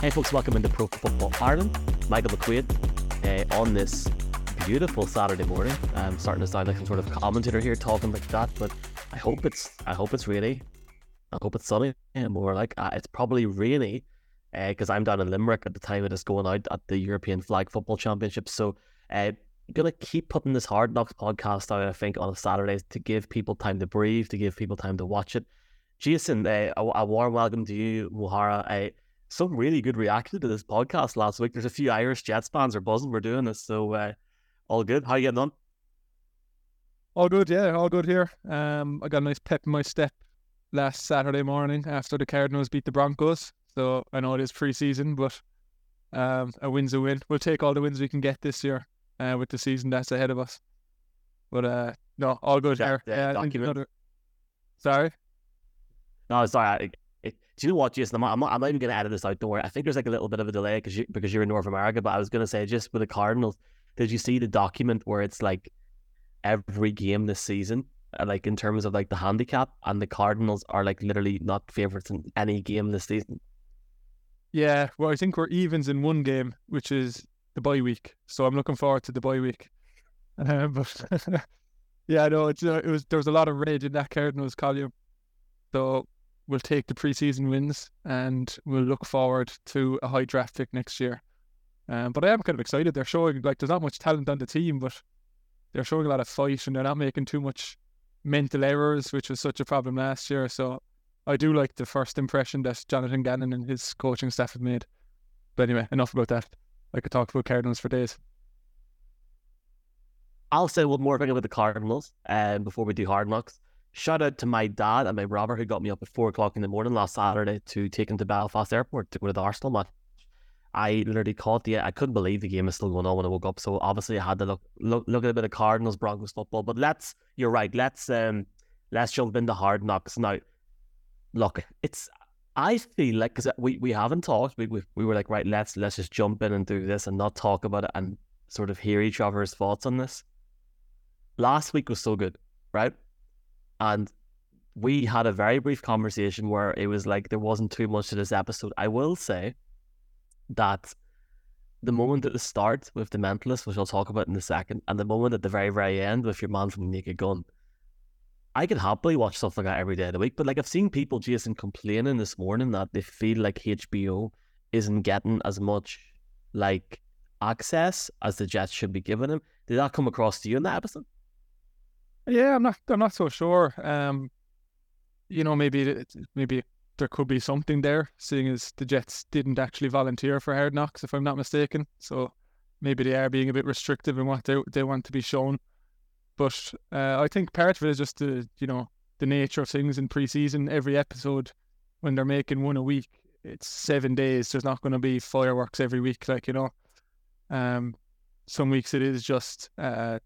Hey, folks, welcome into Pro Football Ireland. Michael McQuaid uh, on this beautiful Saturday morning. I'm starting to sound like some sort of commentator here talking like that, but I hope it's I hope it's rainy. I hope it's sunny and more like uh, it's probably really because uh, I'm down in Limerick at the time it is going out at the European Flag Football Championship. So uh, gonna keep putting this Hard Knocks podcast out. I think on a Saturday to give people time to breathe, to give people time to watch it. Jason, uh, a, a, warm welcome to you, Muhara. Uh, some really good reaction to this podcast last week. There's a few Irish Jets fans are buzzing. We're doing this, so uh, all good. How you getting on? All good, yeah, all good here. Um, I got a nice pep in my step last Saturday morning after the Cardinals beat the Broncos. So I know it is pre-season, but um, a win's a win. We'll take all the wins we can get this year uh, with the season that's ahead of us. But uh, no, all good yeah, here. Yeah, another... Sorry. No, sorry. I, do you know what, Jason? I'm not, I'm not, even going to edit this out. Don't worry. I think there's like a little bit of a delay because you, because you're in North America. But I was going to say, just with the Cardinals, did you see the document where it's like every game this season, uh, like in terms of like the handicap, and the Cardinals are like literally not favorites in any game this season? Yeah, well, I think we're evens in one game, which is the bye week. So I'm looking forward to the bye week. Uh, but yeah, no, it's uh, it was there was a lot of rage in that Cardinals column. So we'll take the preseason wins and we'll look forward to a high draft pick next year. Um, but I am kind of excited. They're showing like there's not much talent on the team, but they're showing a lot of fight and they're not making too much mental errors, which was such a problem last year. So I do like the first impression that Jonathan Gannon and his coaching staff have made. But anyway, enough about that. I could talk about Cardinals for days. I'll say one more thing about the Cardinals um, before we do hard knocks. Shout out to my dad and my brother who got me up at four o'clock in the morning last Saturday to take him to Belfast Airport to go to the Arsenal match. I literally caught the I couldn't believe the game was still going on when I woke up. So obviously I had to look look look at a bit of Cardinals Broncos football. But let's you're right. Let's um let's jump into hard knocks now. Look, it's I feel like because we, we haven't talked, we, we we were like right, let's let's just jump in and do this and not talk about it and sort of hear each other's thoughts on this. Last week was so good, right? And we had a very brief conversation where it was like there wasn't too much to this episode. I will say that the moment at the start with the mentalist, which I'll talk about in a second, and the moment at the very, very end with your man from the Naked Gun, I could happily watch stuff like that every day of the week. But like I've seen people, Jason, complaining this morning that they feel like HBO isn't getting as much like access as the Jets should be giving them. Did that come across to you in that episode? Yeah, I'm not. I'm not so sure. Um, you know, maybe maybe there could be something there, seeing as the Jets didn't actually volunteer for Hard Knocks, if I'm not mistaken. So maybe they are being a bit restrictive in what they they want to be shown. But uh, I think part of it is just the you know the nature of things in preseason. Every episode, when they're making one a week, it's seven days. There's not going to be fireworks every week, like you know. Um, some weeks it is just uh,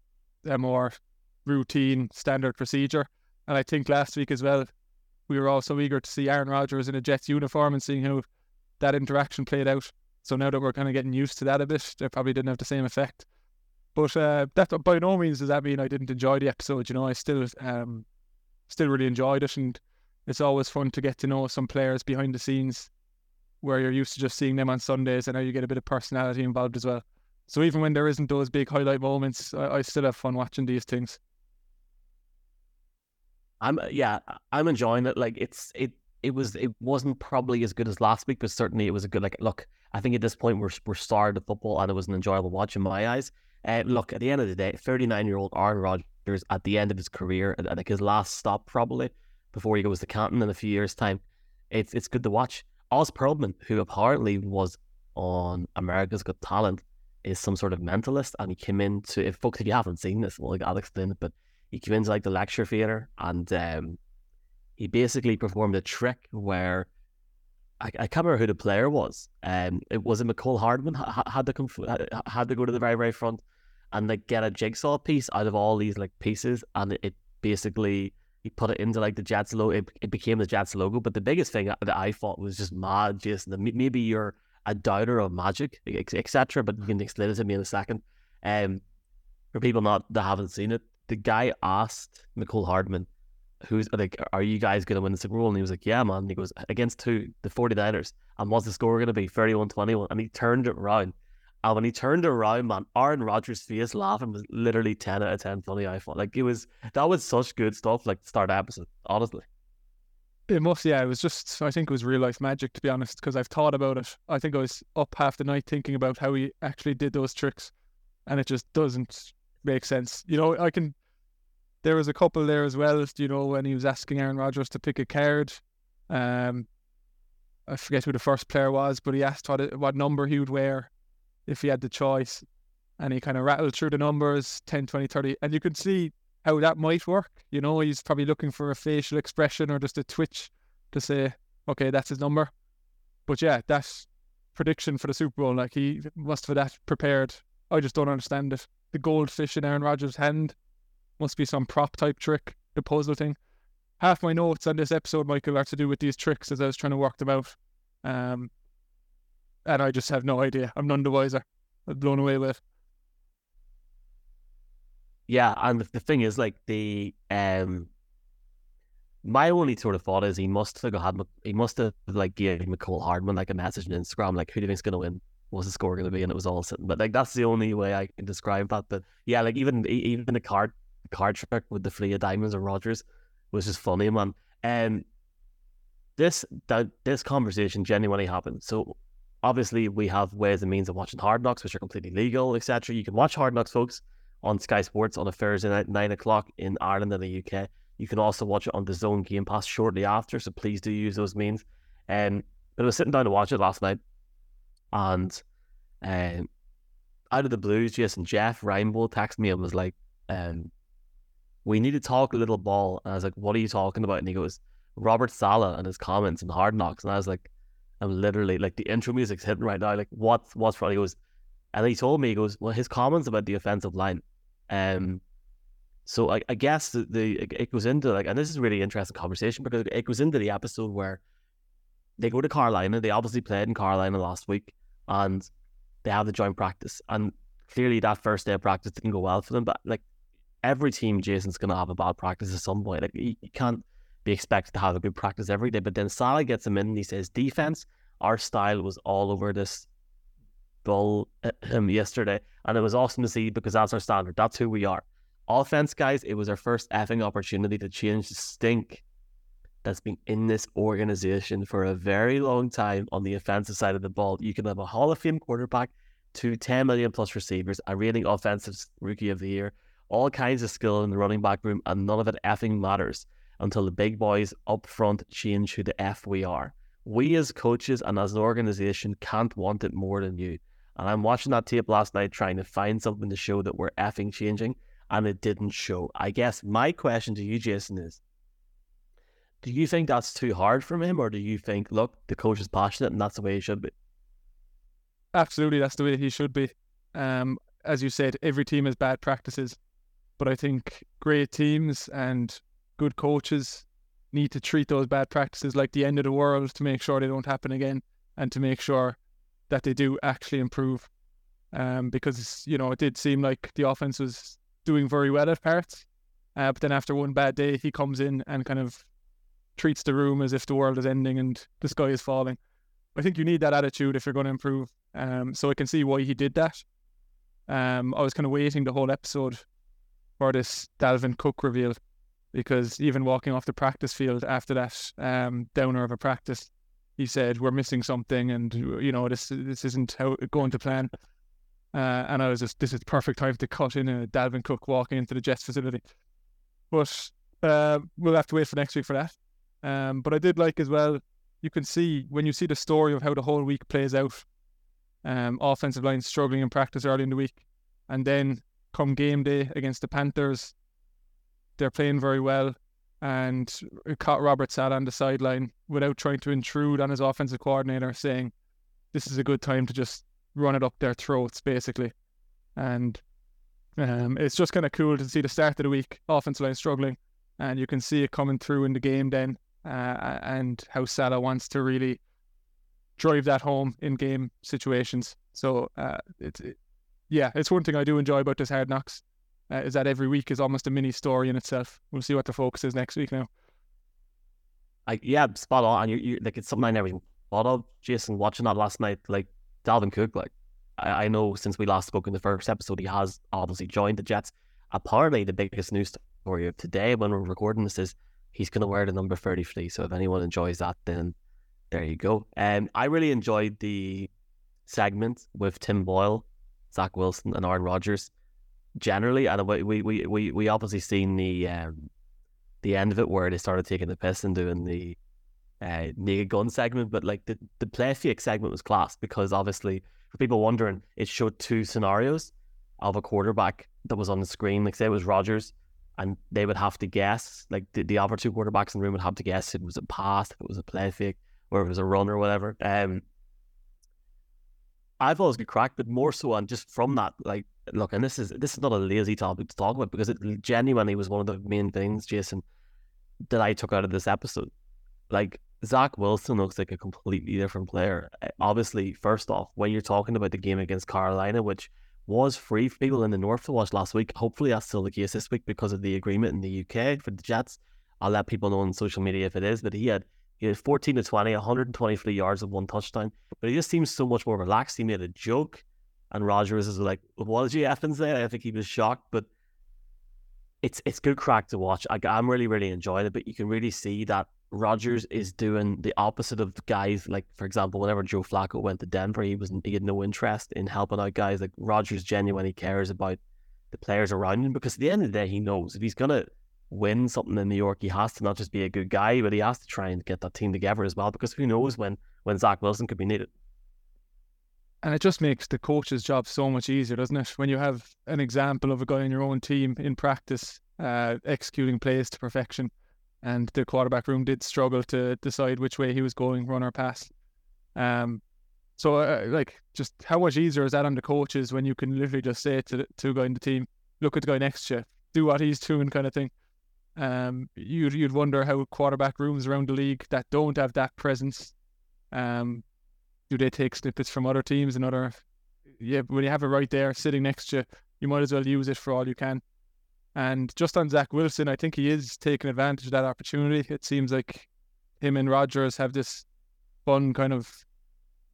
a more routine, standard procedure. And I think last week as well, we were also eager to see Aaron Rodgers in a Jets uniform and seeing how that interaction played out. So now that we're kind of getting used to that a bit, it probably didn't have the same effect. But uh, that by no means does that mean I didn't enjoy the episode. You know, I still um, still really enjoyed it, and it's always fun to get to know some players behind the scenes, where you're used to just seeing them on Sundays, and now you get a bit of personality involved as well. So even when there isn't those big highlight moments, I, I still have fun watching these things. I'm uh, yeah, I'm enjoying it. Like it's it it was mm. it wasn't probably as good as last week, but certainly it was a good like look. I think at this point we're we're started the football and it was an enjoyable watch in my eyes. Uh, look, at the end of the day, 39 year old Aaron Rodgers at the end of his career, at, like his last stop probably before he goes to Canton in a few years' time. It's it's good to watch. Oz Pearlman, who apparently was on America's Got Talent, is some sort of mentalist, and he came in to. if folks if you haven't seen this, well, I'll explain it. But he came into like the lecture theater, and um, he basically performed a trick where I, I can't remember who the player was. Um, it was it Mecole Hardman had to come had to go to the very very front and like get a jigsaw piece out of all these like pieces, and it, it basically he put it into like the Jets logo. It, it became the Jets logo. But the biggest thing that I thought was just mad, Jason. Maybe you're a doubter of magic, etc. But you can explain it to me in a second. Um, for people not that haven't seen it, the guy asked Mecole Hardman who's like, are you guys going to win the Super Bowl? And he was like, yeah, man. And he goes, against two, the 49ers. And what's the score going to be? 31 21. And he turned it around. And when he turned around, man, Aaron Rodgers' face laughing was literally 10 out of 10 funny. I thought, like, it was, that was such good stuff, like, start episode, honestly. It must, yeah. It was just, I think it was real life magic, to be honest, because I've thought about it. I think I was up half the night thinking about how he actually did those tricks, and it just doesn't make sense. You know, I can there was a couple there as well. You know, when he was asking Aaron Rodgers to pick a card. Um, I forget who the first player was, but he asked what what number he would wear if he had the choice, and he kind of rattled through the numbers 10, 20, 30, and you could see how that might work. You know, he's probably looking for a facial expression or just a twitch to say, okay, that's his number. But yeah, that prediction for the Super Bowl, like he must have that prepared. I just don't understand it. The goldfish in Aaron Rodgers' hand must be some prop type trick, the puzzle thing. Half my notes on this episode, Michael, are to do with these tricks as I was trying to work them out. Um, and I just have no idea. I'm none the wiser. I'm blown away with. Yeah, and the thing is, like the um, my only sort of thought is he must have had he must have like gave Mecole Hardman like a message on Instagram like who do you think's gonna win? What's the score gonna be? And it was all sitting. But like that's the only way I can describe that. But yeah, like even even the card card trick with the Flea of Diamonds and Rodgers was just funny, man. And um, this that this conversation genuinely happened. So obviously we have ways and means of watching Hard Knocks, which are completely legal, etc. You can watch Hard Knocks, folks, on Sky Sports on a Thursday night, nine o'clock in Ireland and the UK. You can also watch it on DAZN Game Pass shortly after, so please do use those means. And um, but I was sitting down to watch it last night, and um, out of the blues, Jason Jeff Rainbow texted me and was like, um, we need to talk a little ball. And I was like, what are you talking about? And he goes, Robert Saleh and his comments and Hard Knocks. And I was like, I'm literally like the intro music's hitting right now. Like, what's what's wrong? He goes, and he told me, he goes, well, his comments about the offensive line. Um, so I, I guess the, the it goes into like, and this is really interesting conversation because it goes into the episode where they go to Carolina. They obviously played in Carolina last week, and they have the joint practice. And clearly, that first day of practice didn't go well for them. But like, every team, Jason's going to have a bad practice at some point. Like you, can't be expected to have a good practice every day. But then Saleh gets him in and he says, defense, our style was all over this bull um, yesterday. And it was awesome to see because that's our standard. That's who we are. Offense, guys, it was our first effing opportunity to change the stink that's been in this organization for a very long time on the offensive side of the ball. You can have a Hall of Fame quarterback, two 10 million plus receivers, a reigning offensive rookie of the year, all kinds of skill in the running back room, and none of it effing matters until the big boys up front change who the F we are. We as coaches and as an organization can't want it more than you. And I'm watching that tape last night trying to find something to show that we're effing changing, and it didn't show. I guess my question to you, Jason, is do you think that's too hard for him, or do you think, look, the coach is passionate and that's the way he should be? Absolutely, that's the way he should be. Um, as you said, every team has bad practices. But I think great teams and good coaches need to treat those bad practices like the end of the world to make sure they don't happen again and to make sure that they do actually improve. Um, because you know it did seem like the offense was doing very well at parts, uh, but then after one bad day, he comes in and kind of treats the room as if the world is ending and the sky is falling. I think you need that attitude if you're going to improve. Um, so I can see why he did that. Um, I was kind of waiting the whole episode for this Dalvin Cook reveal because even walking off the practice field after that um, downer of a practice, he said we're missing something, and you know this this isn't how going to plan. Uh, and I was just this is perfect time to cut in a Dalvin Cook walking into the Jets facility. But uh, we'll have to wait for next week for that. Um, but I did like as well. You can see when you see the story of how the whole week plays out. Um, offensive line struggling in practice early in the week, and then come game day against the Panthers, they're playing very well. And caught Robert Saleh on the sideline without trying to intrude on his offensive coordinator, saying, This is a good time to just run it up their throats, basically. And um, it's just kind of cool to see the start of the week, offensive line struggling, and you can see it coming through in the game then, uh, and how Saleh wants to really drive that home in game situations. So uh, it's it, yeah, it's one thing I do enjoy about this Hard Knocks. uh, is that every week is almost a mini story in itself. We'll see what the focus is next week now. I yeah, spot on. You, you like it's something I never thought of. Jason, watching that last night, like Dalvin Cook, like I, I know since we last spoke in the first episode, he has obviously joined the Jets. Apparently, the biggest news story of today when we're recording this is he's going to wear the number 33. So if anyone enjoys that, then there you go. Um, I really enjoyed the segment with Tim Boyle, Zach Wilson, and Aaron Rodgers. Generally, and we we we we, obviously seen the um, the end of it where they started taking the piss and doing the uh, naked gun segment, but like the the play fake segment was class because obviously for people wondering, it showed two scenarios of a quarterback that was on the screen. Like say it was Rodgers, and they would have to guess, like the, the other two quarterbacks in the room would have to guess if it was a pass, if it was a play fake, or if it was a run or whatever. Um, I've always get cracked, but more so on just from that, like look, and this is this is not a lazy topic to talk about because it genuinely was one of the main things, Jason, that I took out of this episode. Like Zach Wilson looks like a completely different player. Eh, obviously, first off, when you're talking about the game against Carolina, which was free for people in the north to watch last week, hopefully that's still the case this week because of the agreement in the UK for the Jets. I'll let people know on social media if it is, but he had he had 14 to 20, 123 yards of one touchdown. But he just seems so much more relaxed. He made a joke, and Rodgers is like, "What did you effing say?" I think he was shocked, but it's it's good crack to watch. I, I'm really really enjoying it, but you can really see that Rodgers is doing the opposite of guys like, for example, whenever Joe Flacco went to Denver, he was he had no interest in helping out guys. Like Rodgers genuinely cares about the players around him because at the end of the day, he knows if he's gonna win something in New York, he has to not just be a good guy, but he has to try and get that team together as well. Because who knows when when Zach Wilson could be needed. And it just makes the coach's job so much easier, doesn't it? When you have an example of a guy in your own team in practice, uh, executing plays to perfection and the quarterback room did struggle to decide which way he was going, run or pass. Um, so uh, like, just how much easier is that on the coaches when you can literally just say to the, to a guy in the team, look at the guy next to you, do what he's doing, kind of thing. Um, you'd you'd wonder how quarterback rooms around the league that don't have that presence, um, do they take snippets from other teams and other? Yeah, when you have it right there sitting next to you, you might as well use it for all you can. And just on Zach Wilson, I think he is taking advantage of that opportunity. It seems like him and Rodgers have this fun kind of,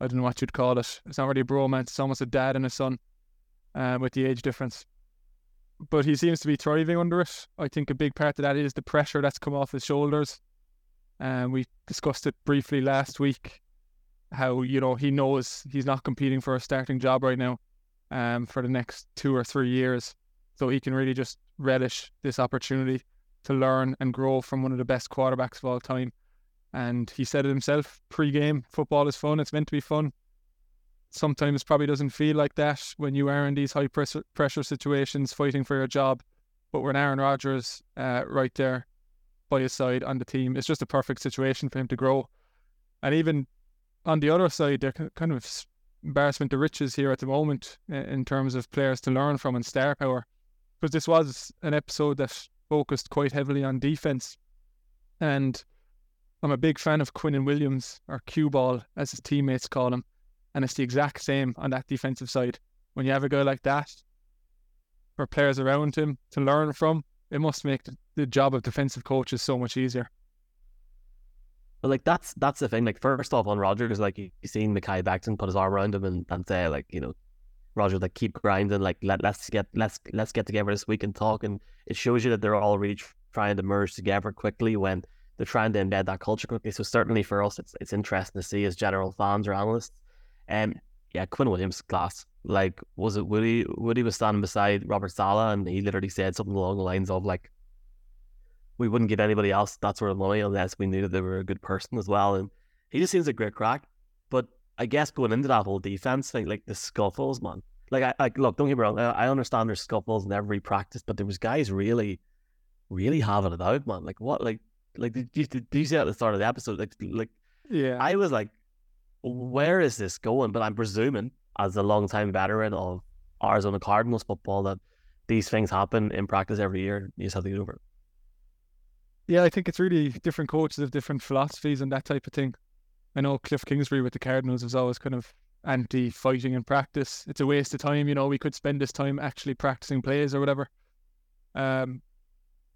I don't know what you'd call it. It's not really a bromance. It's almost a dad and a son uh, with the age difference. But he seems to be thriving under it. I think a big part of that is the pressure that's come off his shoulders. And um, we discussed it briefly last week how, you know, he knows he's not competing for a starting job right now um, for the next two or three years. So he can really just relish this opportunity to learn and grow from one of the best quarterbacks of all time. And he said it himself pre-game, football is fun. It's meant to be fun. Sometimes probably doesn't feel like that when you are in these high pressure situations fighting for your job. But when Aaron Rodgers uh, right there by his side on the team, it's just a perfect situation for him to grow. And even on the other side, they're kind of embarrassment to riches here at the moment in terms of players to learn from and star power because this was an episode that focused quite heavily on defense. And I'm a big fan of Quinnen Williams, or Q ball, as his teammates call him. And it's the exact same on that defensive side. When you have a guy like that, for players around him to learn from, it must make the job of defensive coaches so much easier. But like that's that's the thing. Like first off, on Rodgers, like you've seen Mekhi Becton put his arm around him and, and say like you know Roger, like keep grinding, like let let's get let's let's get together this week and talk. And it shows you that they're all really trying to merge together quickly when they're trying to embed that culture quickly. So certainly for us, it's it's interesting to see as general fans or analysts. And um, yeah, Quinn Williams class. Like was it Woody? Woody was standing beside Robert Saleh, and he literally said something along the lines of like, "We wouldn't give anybody else that sort of money unless we knew that they were a good person as well." And he just seems a great crack. I guess going into that whole defense thing, like the scuffles, man. Like I like look, don't get me wrong. I, I understand there's scuffles in every practice, but there was guys really, really having it out, man. Like what? Like like did you, did you see at the start of the episode? Like like yeah, I was like, where is this going? But I'm presuming as a long time veteran of Arizona Cardinals football that these things happen in practice every year. You just have to get over it. Yeah, I think it's really different coaches of different philosophies and that type of thing. I know Cliff Kingsbury with the Cardinals was always kind of anti fighting in practice. It's a waste of time, you know, we could spend this time actually practicing plays or whatever. Um,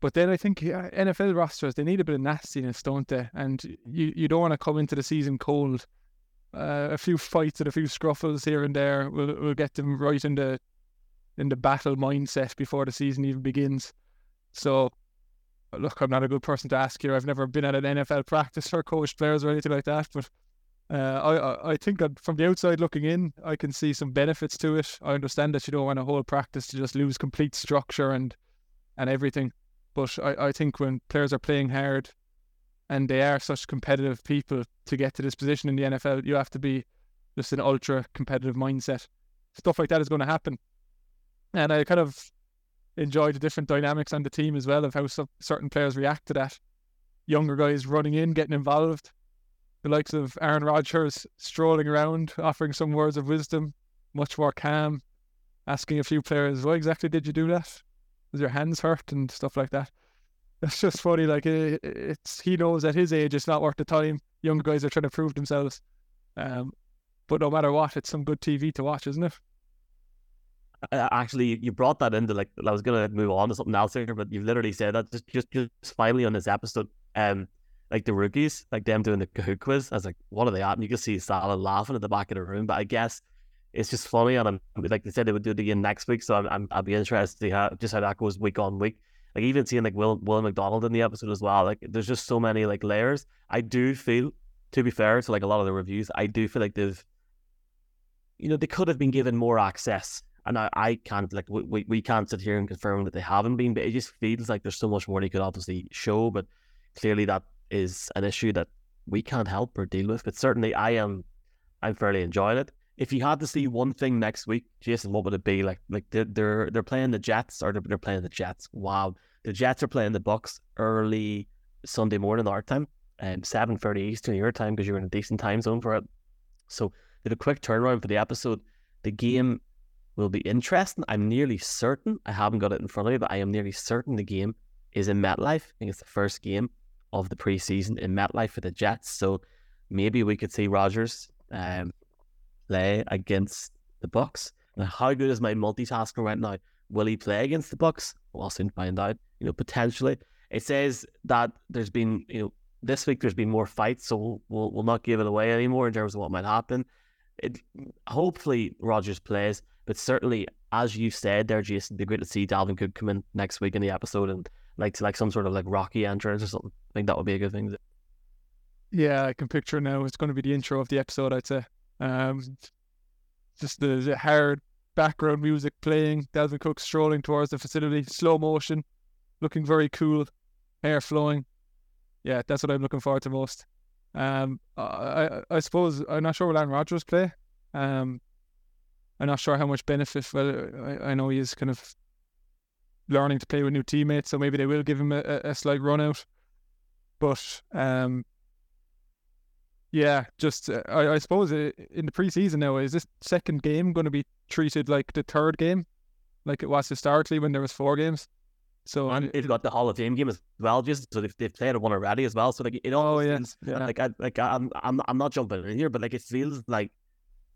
but then I think NFL rosters they need a bit of nastiness, don't they? And you you don't want to come into the season cold. Uh, a few fights and a few scruffles here and there will will get them right in the in the battle mindset before the season even begins. So, look, I'm not a good person to ask here. I've never been at an NFL practice or coached players or anything like that, but uh, I I think that from the outside looking in, I can see some benefits to it. I understand that you don't want a whole practice to just lose complete structure and and everything, but I, I think when players are playing hard and they are such competitive people to get to this position in the NFL, you have to be just an ultra competitive mindset. Stuff like that is going to happen, and I kind of enjoy the different dynamics on the team as well of how some, certain players react to that. Younger guys running in, getting involved, the likes of Aaron Rodgers strolling around, offering some words of wisdom, much more calm, asking a few players, "Why exactly did you do that? Was your hands hurt?" and stuff like that. That's just funny. Like it, it's he knows at his age it's not worth the time. Younger guys are trying to prove themselves. Um, but no matter what, it's some good TV to watch, isn't it? Actually, you brought that into like I was gonna move on to something else here, but you've literally said that just just just finally on this episode. Um, like the rookies, like them doing the Kahoot quiz. I was like, what are they at? And you can see Saleh laughing at the back of the room. But I guess it's just funny, and I'm like they said they would do it again next week, so I'm, i will be interested to see how just how that goes week on week. Like even seeing like Will Will McDonald in the episode as well. Like there's just so many like layers. I do feel, to be fair to like a lot of the reviews, I do feel like they've, you know, they could have been given more access. And I, I can't like we, we can't sit here and confirm that they haven't been, but it just feels like there's so much more they could obviously show. But clearly that is an issue that we can't help or deal with. But certainly, I am, I'm fairly enjoying it. If you had to see one thing next week, Jason, what would it be? Like, like they're they're, they're playing the Jets or they're, they're playing the Jets. Wow, the Jets are playing the Bucks early Sunday morning our time, and um, seven thirty Eastern your time because you're in a decent time zone for it. So did a quick turnaround for the episode. The game will be interesting. I'm nearly certain. I haven't got it in front of me, but I am nearly certain the game is in MetLife. I think it's the first game of the preseason in MetLife for the Jets. So maybe we could see Rodgers um, play against the Bucks. Now, how good is my multitasking right now? Will he play against the Bucks? We'll soon find out. You know, potentially. It says that there's been, you know, this week there's been more fights, so we'll, we'll, we'll not give it away anymore in terms of what might happen. It hopefully Rodgers plays, but certainly, as you said there, Jason, it'd be great to see Dalvin Cook come in next week in the episode and like like some sort of like Rocky entrance or something. I think that would be a good thing. Yeah, I can picture now. It's going to be the intro of the episode. I'd say, um, just the, the hard background music playing. Dalvin Cook strolling towards the facility, slow motion, looking very cool, hair flowing. Yeah, that's what I'm looking forward to most. Um, I I, I suppose I'm not sure will Aaron Rodgers play. Um, I'm not sure how much benefit. Well, I, I know he's kind of learning to play with new teammates, so maybe they will give him a, a slight run out. But um, yeah, just uh, I, I suppose uh, in the preseason now, is this second game going to be treated like the third game, like it was historically when there was four games? So and they've got the Hall of Fame game as well, just so they've, they've played one already as well. So like it all oh, yeah. yeah. like I like I'm I'm I'm not jumping in here, but like it feels like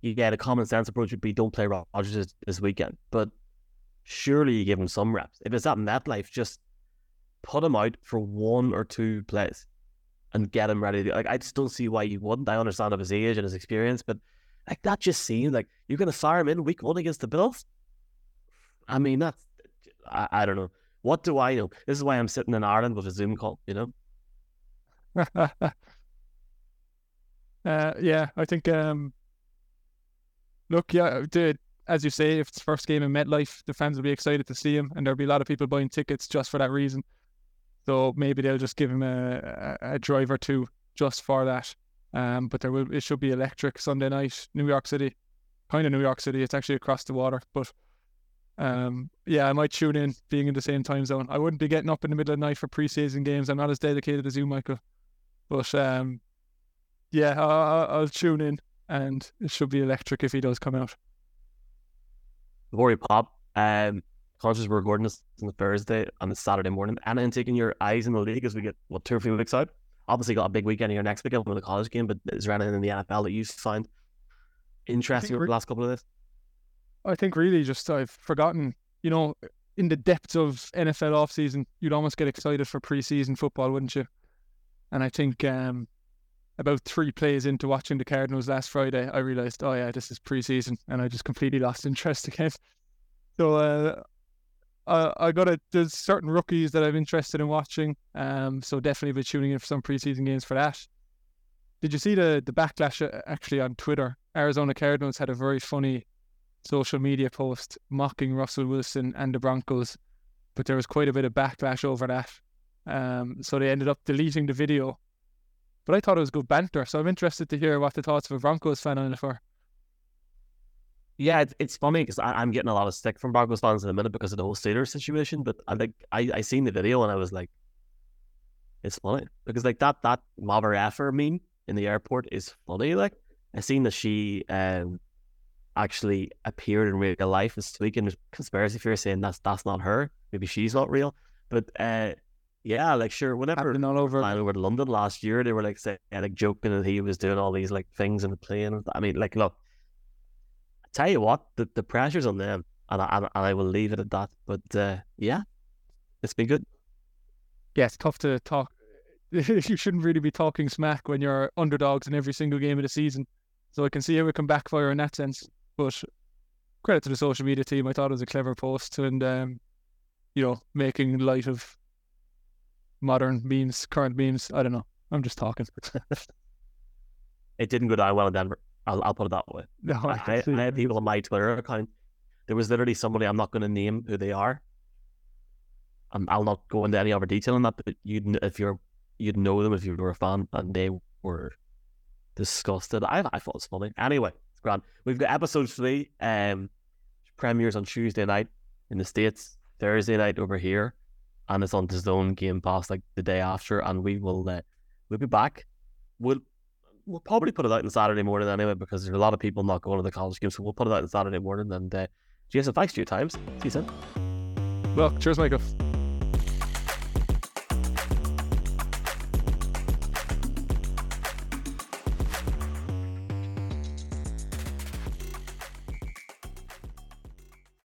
you get a common sense approach would be don't play Rodgers this, this weekend, but surely you give him some reps. If it's at MetLife, just put him out for one or two plays and get him ready. Like I just don't see why you wouldn't. I understand of his age and his experience, but like that just seems like you're gonna fire him in week one against the Bills. I mean, that's I, I don't know. What do I know? This is why I'm sitting in Ireland with a Zoom call. You know. uh, yeah, I think. Um, look, yeah, dude as you say, if it's first game in MetLife, the fans will be excited to see him, and there'll be a lot of people buying tickets just for that reason. So maybe they'll just give him a, a, a drive or two just for that. Um, but there will it should be electric Sunday night, New York City, kind of New York City. It's actually across the water, but um, yeah, I might tune in, being in the same time zone. I wouldn't be getting up in the middle of the night for preseason games. I'm not as dedicated as you, Michael. But um, yeah, I'll, I'll tune in, and it should be electric if he does come out before we pop, um, conscious we're recording this on the Thursday on the Saturday morning. And then taking your eyes in the league as we get what two or three weeks out. Obviously, got a big weekend here next weekend with the college game, but is there anything in the NFL that you find interesting over the last couple of days? I think really just I've forgotten. You know, in the depths of NFL off season, you'd almost get excited for preseason football, wouldn't you? And I think um, about three plays into watching the Cardinals last Friday, I realized, oh yeah, this is preseason, and I just completely lost interest again. So uh, I, I got it. There's certain rookies that I'm interested in watching. Um, so definitely be tuning in for some preseason games for that. Did you see the the backlash uh, actually on Twitter? Arizona Cardinals had a very funny social media post mocking Russell Wilson and the Broncos, but there was quite a bit of backlash over that. Um, so they ended up deleting the video. But I thought it was good banter, so I'm interested to hear what the thoughts of a Broncos fan on it are. Yeah, it's, funny because I'm getting a lot of stick from Broncos fans in a minute because of the whole Steelers situation. But I think I, I seen the video and I was like, it's funny because like that that Mother Effer meme in the airport is funny. Like I seen that she um actually appeared in real life this week, and conspiracy theory saying that's that's not her. Maybe she's not real. But uh, yeah, like sure, whenever Happening all over. flying over to London last year, they were like saying like joking that he was doing all these like things in the plane. I mean, like look, I tell you what, the, the pressure's on them, and I, and I- and I will leave it at that. But uh, yeah, it's been good. Yeah, it's tough to talk. you shouldn't really be talking smack when you're underdogs in every single game of the season. So I can see how it can backfire in that sense. But credit to the social media team. I thought it was a clever post and um, you know, making light of modern memes, current memes. I don't know. I'm just talking. It didn't go down well in Denver. I'll, I'll put it that way. no, I, I, I had people on my Twitter account. There was literally somebody I'm not going to name who they are. Um, I'll not go into any other detail on that. But you'd if you're you'd know them if you were a fan, and they were disgusted. I I thought it was funny. Anyway, it's grand. We've got episode three. Um, premieres on Tuesday night in the states, Thursday night over here, and it's on DAZN Game Pass like the day after. And we will uh, we'll be back. We'll we'll probably put it out on Saturday morning anyway because there's a lot of people not going to the college game, so we'll put it out on Saturday morning. And uh, Jason, thanks for your times. See you soon. Well, cheers, Michael.